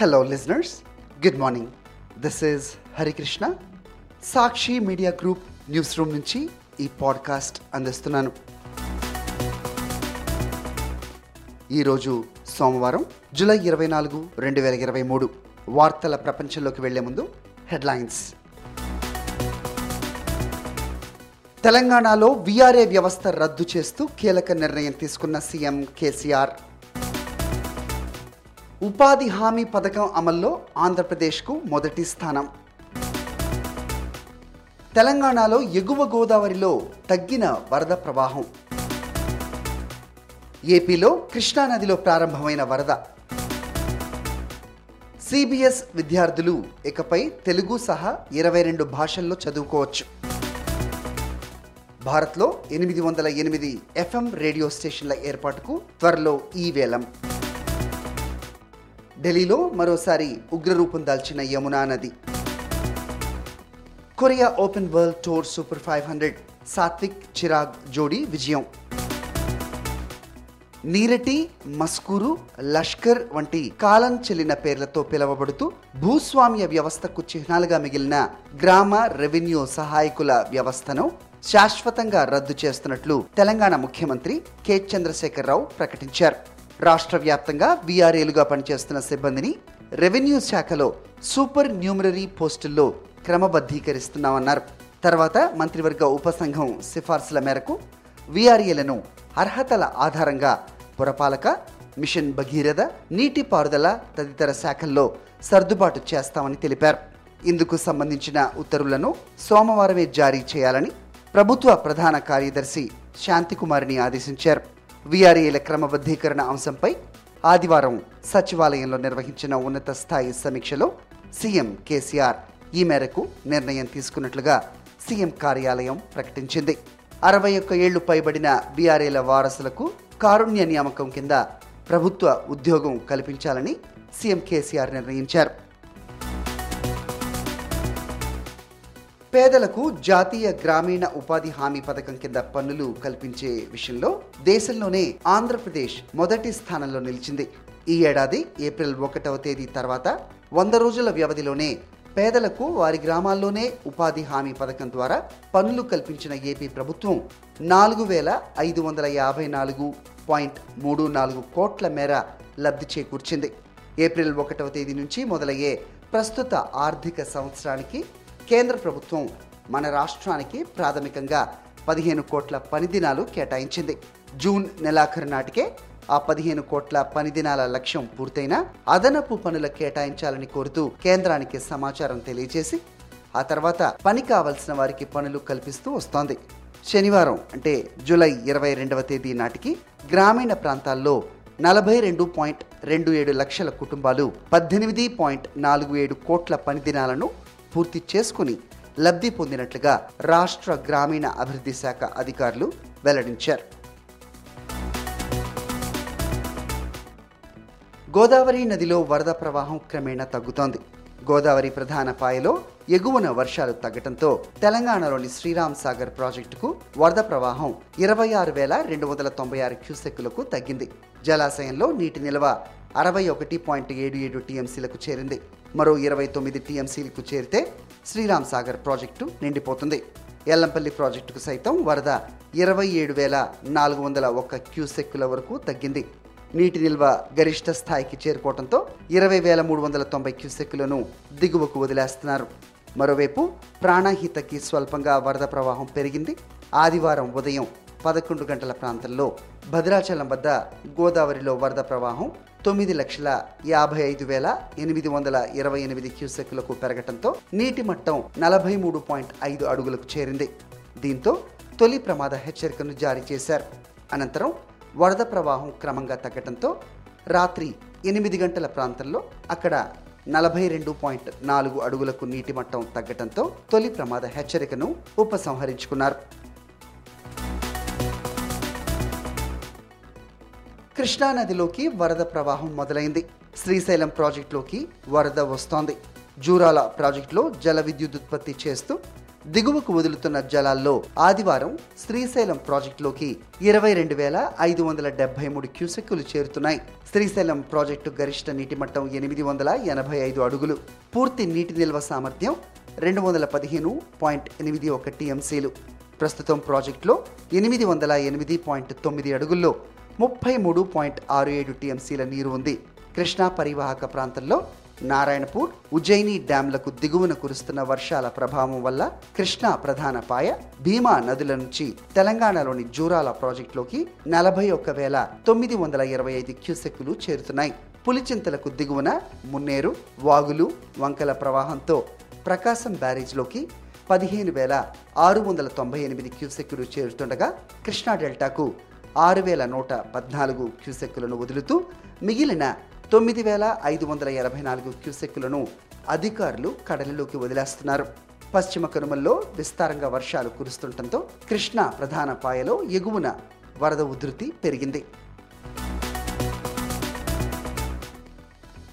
Hello, listeners. Good morning. This is Harikrishna Sakshi media group news room నుంచి ఈ podcast అందిస్తున్నాను ఈరోజు సోమవారం జూలై ఇరవై నాలుగు రెండు వేల ఇరవై మూడు వార్తల ప్రపంచంలోకి వెళ్ళే ముందు హెడ్లైన్స్ తెలంగాణలో వీఆర్ఏ వ్యవస్థ రద్దు చేస్తూ కీలక నిర్ణయం తీసుకున్న సీఎం కేసీఆర్ ఉపాధి హామీ పథకం అమల్లో ఆంధ్రప్రదేశ్కు మొదటి స్థానం. తెలంగాణలో ఎగువ గోదావరిలో తగ్గిన వరద ప్రవాహం. ఏపీలో కృష్ణానదిలో ప్రారంభమైన వరద. సిబిఎస్ విద్యార్థులు ఇకపై తెలుగు సహా ఇరవై రెండు భాషల్లో చదువుకోవచ్చు. భారత్లో ఎనిమిది వందల ఎనిమిది ఎఫ్ఎం రేడియో స్టేషన్ల ఏర్పాటుకు త్వరలో ఈ వేలం. ఢిల్లీలో మరోసారి ఉగ్రరూపం దాల్చిన యమునా నది. Korea Open World Tour Super five hundred Satwik Chirag జోడీ విజయం. నీరటి మస్కూరు లష్కర్ వంటి కాలం చెల్లిన పేర్లతో పిలువబడుతూ భూస్వామ్య వ్యవస్థకు చిహ్నాలుగా మిగిలిన గ్రామ రెవెన్యూ సహాయకుల వ్యవస్థను శాశ్వతంగా రద్దు చేస్తున్నట్లు తెలంగాణ ముఖ్యమంత్రి కె చంద్రశేఖరరావు ప్రకటించారు. రాష్ట్ర వ్యాప్తంగా వీఆర్ఏలుగా పనిచేస్తున్న సిబ్బందిని రెవెన్యూ శాఖలో సూపర్ న్యూమరరీ పోస్టుల్లో క్రమబద్ధీకరిస్తున్నామన్నారు. తర్వాత మంత్రివర్గ ఉపసంఘం సిఫార్సుల మేరకు వీఆర్ఏలను అర్హతల ఆధారంగా పురపాలక మిషన్ భగీరథ నీటిపారుదల తదితర శాఖల్లో సర్దుబాటు చేస్తామని తెలిపారు. ఇందుకు సంబంధించిన ఉత్తర్వులను సోమవారమే జారీ చేయాలని ప్రభుత్వ ప్రధాన కార్యదర్శి శాంతికుమారిని ఆదేశించారు. విఆర్ఏల క్రమబద్ధీకరణ అంశంపై ఆదివారం సచివాలయంలో నిర్వహించిన ఉన్నత స్థాయి సమీక్షలో సీఎం కేసీఆర్ ఈ మేరకు నిర్ణయం తీసుకున్నట్లుగా సీఎం కార్యాలయం ప్రకటించింది. అరవై ఒక్క ఏళ్ళు పైబడిన బీఆర్ఏల వారసులకు కారుణ్య నియామకం కింద ప్రభుత్వ ఉద్యోగం కల్పించాలని సీఎం కేసీఆర్ నిర్ణయించారు. పేదలకు జాతీయ గ్రామీణ ఉపాధి హామీ పథకం కింద పన్నులు కల్పించే విషయంలో దేశంలోనే ఆంధ్రప్రదేశ్ మొదటి స్థానంలో నిలిచింది. ఈ ఏడాది ఏప్రిల్ ఒకటవ తేదీ తర్వాత వంద రోజుల వ్యవధిలోనే పేదలకు వారి గ్రామాల్లోనే ఉపాధి హామీ పథకం ద్వారా పనులు కల్పించిన ఏపీ ప్రభుత్వం నాలుగు వేల ఐదు వందల యాభై నాలుగు పాయింట్ మూడు నాలుగు కోట్ల మేర లబ్ధి చేకూర్చింది. ఏప్రిల్ ఒకటవ తేదీ నుంచి మొదలయ్యే ప్రస్తుత ఆర్థిక సంవత్సరానికి కేంద్ర ప్రభుత్వం మన రాష్ట్రానికి ప్రాథమికంగా పదిహేను కోట్ల పని దినాలు కేటాయించింది. జూన్ నెలాఖరు నాటికే ఆ పదిహేను కోట్ల పని దినాల లక్ష్యం పూర్తయిన అదనపు పనుల కేటాయించాలని కోరుతూ కేంద్రానికి సమాచారం తెలియజేసి ఆ తర్వాత పని కావలసిన వారికి పనులు కల్పిస్తూ వస్తోంది. శనివారం అంటే జూలై ఇరవై రెండవ తేదీ నాటికి గ్రామీణ ప్రాంతాల్లో నలభై రెండు పాయింట్ రెండు ఏడు లక్షల కుటుంబాలు పద్దెనిమిది పాయింట్ నాలుగు ఏడు కోట్ల పని దినాలను పూర్తి చేసుకుని లబ్ధి పొందినట్లుగా రాష్ట్ర గ్రామీణ అభివృద్ధి శాఖ అధికారులు వెల్లడించారు. గోదావరి నదిలో వరద ప్రవాహం క్రమేణా తగ్గుతోంది. గోదావరి ప్రధాన పాయలో ఎగువన వర్షాలు తగ్గడంతో తెలంగాణలోని శ్రీరామ్ సాగర్ ప్రాజెక్టుకు వరద ప్రవాహం ఇరవై ఆరు వేల రెండు వందల తొంభై ఆరు క్యూసెక్కులకు తగ్గింది. జలాశయంలో నీటి నిల్వ అరవై ఒకటి పాయింట్ ఏడు ఏడు టీఎంసీలకు చేరింది. మరో ఇరవై తొమ్మిది టీఎంసీలకు చేరితే శ్రీరామ్ సాగర్ ప్రాజెక్టు నిండిపోతుంది. ఎల్లంపల్లి ప్రాజెక్టుకు సైతం వరద ఇరవై ఏడు వేల నాలుగు వందల ఒక్క క్యూసెక్కుల వరకు తగ్గింది. నీటి నిల్వ గరిష్ట స్థాయికి చేరుకోవడంతో ఇరవై వేల మూడు వందల తొంభై క్యూసెక్కులను దిగువకు వదిలేస్తున్నారు. మరోవైపు ప్రాణహితకి స్వల్పంగా వరద ప్రవాహం పెరిగింది. ఆదివారం ఉదయం పదకొండు గంటల ప్రాంతంలో భద్రాచలం వద్ద గోదావరిలో వరద ప్రవాహం తొమ్మిది లక్షల యాభై ఐదు వేల ఎనిమిది వందల ఇరవై ఎనిమిది క్యూసెక్లకు పెరగటంతో నీటి మట్టం నలభై మూడు పాయింట్ ఐదు అడుగులకు చేరింది. దీంతో తొలి ప్రమాద హెచ్చరికను జారీ చేశారు. అనంతరం వరద ప్రవాహం క్రమంగా తగ్గటంతో రాత్రి ఎనిమిది గంటల ప్రాంతంలో అక్కడ నలభై రెండు పాయింట్ నాలుగు అడుగులకు నీటి మట్టం తగ్గటంతో తొలి ప్రమాద హెచ్చరికను ఉపసంహరించుకున్నారు. కృష్ణానదిలోకి వరద ప్రవాహం మొదలైంది. శ్రీశైలం ప్రాజెక్టులోకి వరద వస్తోంది. జూరాల ప్రాజెక్టులో జల విద్యుత్ ఉత్పత్తి చేస్తూ దిగువకు వదులుతున్న జలాల్లో ఆదివారం శ్రీశైలం ప్రాజెక్టులోకి ఇరవై రెండు వేల ఐదు వందల డెబ్బై మూడు క్యూసెక్కులు చేరుతున్నాయి. శ్రీశైలం ప్రాజెక్టు గరిష్ట నీటి మట్టం ఎనిమిది వందల ఎనభై ఐదు అడుగులు. పూర్తి నీటి నిల్వ సామర్థ్యం రెండు వందల పదిహేను పాయింట్ ఎనిమిది ఒక టీఎంసీలు ప్రస్తుతం ప్రాజెక్టులో ఎనిమిది వందల ఎనిమిది పాయింట్ తొమ్మిది అడుగుల్లో ముప్పై మూడు పాయింట్ ఆరు ఏడు టీఎంసీల నీరు ఉంది. కృష్ణా పరివాహక ప్రాంతంలో నారాయణపూర్ ఉజ్జయిని డ్యాంలకు దిగువన కురుస్తున్న వర్షాల ప్రభావం వల్ల కృష్ణా ప్రధాన పాయ భీమా నదుల నుంచి తెలంగాణలోని జూరాల ప్రాజెక్టులోకి నలభై ఒక్క వేల తొమ్మిది వందల ఇరవై ఐదు క్యూసెక్కులు చేరుతున్నాయి. పులిచింతలకు దిగువన మున్నేరు వాగులు వంకల ప్రవాహంతో ప్రకాశం బ్యారేజ్లోకి పదిహేను వేల ఆరు వందల తొంభై ఎనిమిది క్యూసెక్కులు చేరుతుండగా కృష్ణా డెల్టాకు ఆరు వేల నూట పద్నాలుగు క్యూసెక్కులను వదులుతూ మిగిలిన తొమ్మిది వేల ఐదు వందల ఎనభై నాలుగు క్యూసెక్కులను అధికారులు కడలిలోకి వదిలేస్తున్నారు. పశ్చిమ కనుమల్లో విస్తారంగా వర్షాలు కురుస్తుండటంతో కృష్ణా ప్రధాన పాయలో ఎగువన వరద ఉధృతి పెరిగింది.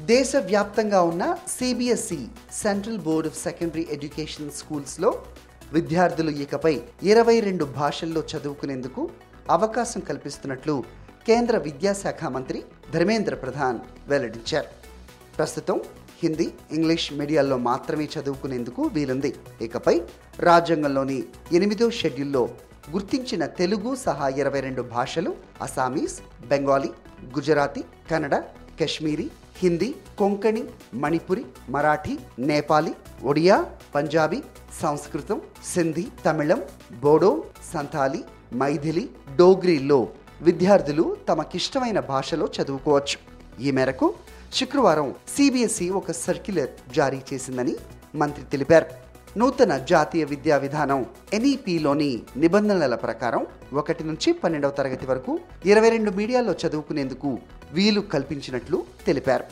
దేశవ్యాప్తంగా ఉన్న CBSE Central Board of Secondary Education స్కూల్స్లో విద్యార్థులు ఇకపై ఇరవై రెండు భాషల్లో చదువుకునేందుకు అవకాశం కల్పిస్తున్నట్లు కేంద్ర విద్యాశాఖ మంత్రి ధర్మేంద్ర ప్రధాన్ వెల్లడించారు. ప్రస్తుతం హిందీ ఇంగ్లీష్ మీడియాల్లో మాత్రమే చదువుకునేందుకు వీలుంది. ఇకపై రాజ్యాంగంలోని ఎనిమిదో షెడ్యూల్లో గుర్తించిన తెలుగు సహా ఇరవై రెండు భాషలు అసామీస్ బెంగాలీ గుజరాతీ కన్నడ కశ్మీరీ హిందీ కొంకణి మణిపురి మరాఠీ నేపాలీ ఒడియా పంజాబీ సంస్కృతం సింధీ తమిళం బోడో సంతాలి మైథిలి డోగ్రీల్లో విద్యార్థులు తమకిష్టమైన భాషలో చదువుకోవచ్చు. ఈ మేరకు శుక్రవారం సిబిఎస్ఈ ఒక సర్క్యులర్ జారీ చేసిందని మంత్రి తెలిపారు. నూతన జాతీయ విద్యా విధానం ఎన్ఈపిలోని నిబంధనల ప్రకారం ఒకటి నుంచి పన్నెండవ తరగతి వరకు ఇరవై రెండు మీడియాల్లో చదువుకునేందుకు వీలు కల్పించినట్లు తెలిపారు.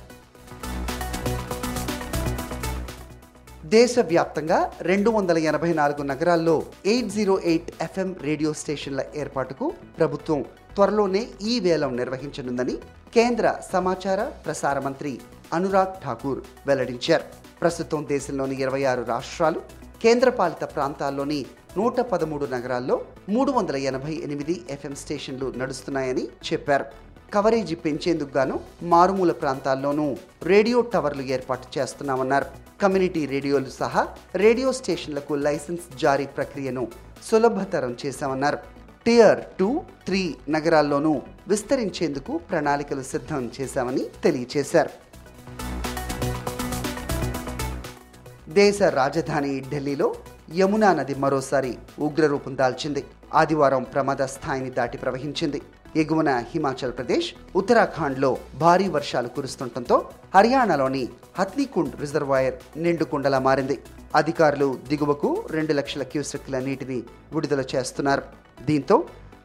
దేశవ్యాప్తంగా రెండు వందల ఎనభై నాలుగు నగరాల్లో eight zero eight FM radio స్టేషన్ల ఏర్పాటుకు ప్రభుత్వం త్వరలోనే ఈ వేలం నిర్వహించనుందని కేంద్ర సమాచార ప్రసార మంత్రి అనురాగ్ ఠాకూర్ వెల్లడించారు. ప్రస్తుతం దేశంలోని ఇరవై ఆరు రాష్ట్రాలు కేంద్రపాలిత ప్రాంతాల్లోని నూట పదమూడు నగరాల్లో మూడు వందల ఎనభై ఎనిమిది ఎఫ్ఎం స్టేషన్లు నడుస్తున్నాయని చెప్పారు. కవరేజీ పెంచేందుకు గాను మారుమూల ప్రాంతాల్లోనూ రేడియో టవర్లు ఏర్పాటు చేస్తున్నామన్నారు. కమ్యూనిటీ రేడియోలు సహా రేడియో స్టేషన్లకు లైసెన్స్ జారీ ప్రక్రియను సులభతరం చేశామన్నారు. టియర్ టూ త్రీ నగరాల్లోనూ విస్తరించేందుకు ప్రణాళికలు సిద్ధం చేశామని తెలియజేశారు దేశ రాజధాని ఢిల్లీలో యమునా నది మరోసారి ఉగ్రరూపం దాల్చింది. ఆదివారం ప్రమాద స్థాయిని దాటి ప్రవహించింది. ఎగువన హిమాచల్ ప్రదేశ్ ఉత్తరాఖండ్లో భారీ వర్షాలు కురుస్తుండటంతో హర్యానాలోని హత్నీకుండ్ రిజర్వాయర్ నిండుకుండలా మారింది. అధికారులు దిగువకు రెండు లక్షల క్యూసెక్ల నీటిని విడుదల చేస్తున్నారు. దీంతో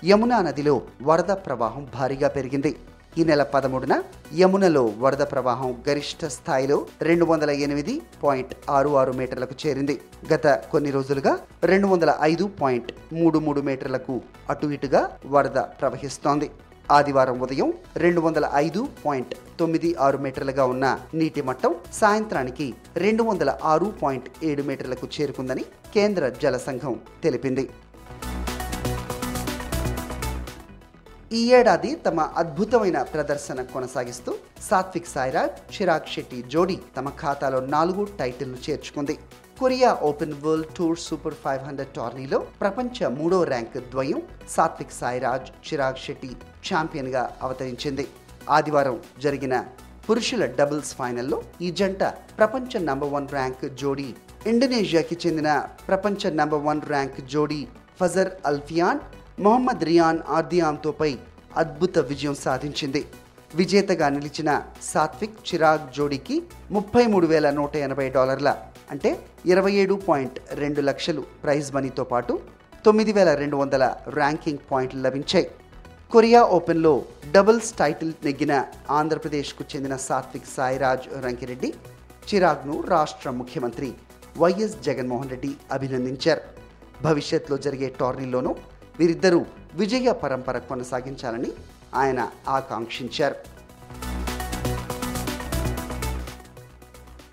యమునా నదిలో వరద ప్రవాహం భారీగా పెరిగింది. ఈ నెల పదమూడున యమునలో వరద ప్రవాహం గరిష్ట స్థాయిలో రెండు వందల ఎనిమిది పాయింట్ ఆరు ఆరు మీటర్లకు చేరింది. గత కొన్ని రోజులుగా రెండు వందల ఐదు పాయింట్ మూడు మూడు మీటర్లకు అటు ఇటుగా వరద ప్రవహిస్తోంది. ఆదివారం ఉదయం రెండు వందల ఐదు పాయింట్ తొమ్మిది ఆరు మీటర్లుగా ఉన్న నీటి మట్టం సాయంత్రానికి రెండు వందల ఆరు పాయింట్ ఏడు మీటర్లకు చేరుకుందని కేంద్ర జల సంఘం తెలిపింది. ఈ ఏడాది తమ అద్భుతమైన ప్రదర్శన కొనసాగిస్తూ సాత్విక్ సాయిరాజ్ చిరాగ్ శెట్టి జోడీ తమ ఖాతాలో నాలుగు టైటిల్ను చేర్చుకుంది. Korea Open World Tour Super five hundred టోర్నీలో ప్రపంచ మూడో ర్యాంక్ ద్వయం సాత్విక్ సాయిరాజ్ చిరాగ్ శెట్టి ఛాంపియన్గా అవతరించింది. ఆదివారం జరిగిన పురుషుల డబుల్స్ ఫైనల్లో ఈ జంట ప్రపంచ నంబర్ వన్ ర్యాంక్ జోడీ ఇండోనేషియాకి చెందిన ప్రపంచ నంబర్ వన్ ర్యాంక్ జోడీ ఫజర్ అల్ఫియాన్ మొహమ్మద్ రియాన్ ఆర్దియాంతోపై అద్భుత విజయం సాధించింది. విజేతగా నిలిచిన సాత్విక్ చిరాగ్ జోడీకి ముప్పై మూడు వేల నూట ఎనభై డాలర్ల అంటే ఇరవై ఏడు పాయింట్ రెండు లక్షలు ప్రైజ్ మనీతో పాటు తొమ్మిది వేల రెండు వందల ర్యాంకింగ్ పాయింట్లు లభించాయి. కొరియా ఓపెన్లో డబుల్స్ టైటిల్ నెగ్గిన ఆంధ్రప్రదేశ్కు చెందిన సాత్విక్ సాయిరాజ్ రంకిరెడ్డి చిరాగ్ను రాష్ట్ర ముఖ్యమంత్రి వైఎస్ జగన్మోహన్ రెడ్డి అభినందించారు. భవిష్యత్తులో జరిగే టోర్నీలోనూ వీరిద్దరూ విజయ పరంపర కొనసాగించాలని ఆయన ఆకాంక్షించారు.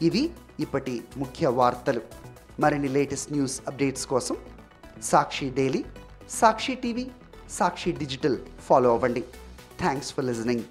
ఇవి ఇప్పటి ముఖ్య వార్తలు. మరిన్ని లేటెస్ట్ న్యూస్ అప్డేట్స్ కోసం Sakshi daily Sakshi TV Sakshi digital follow అవ్వండి. Thanks for listening.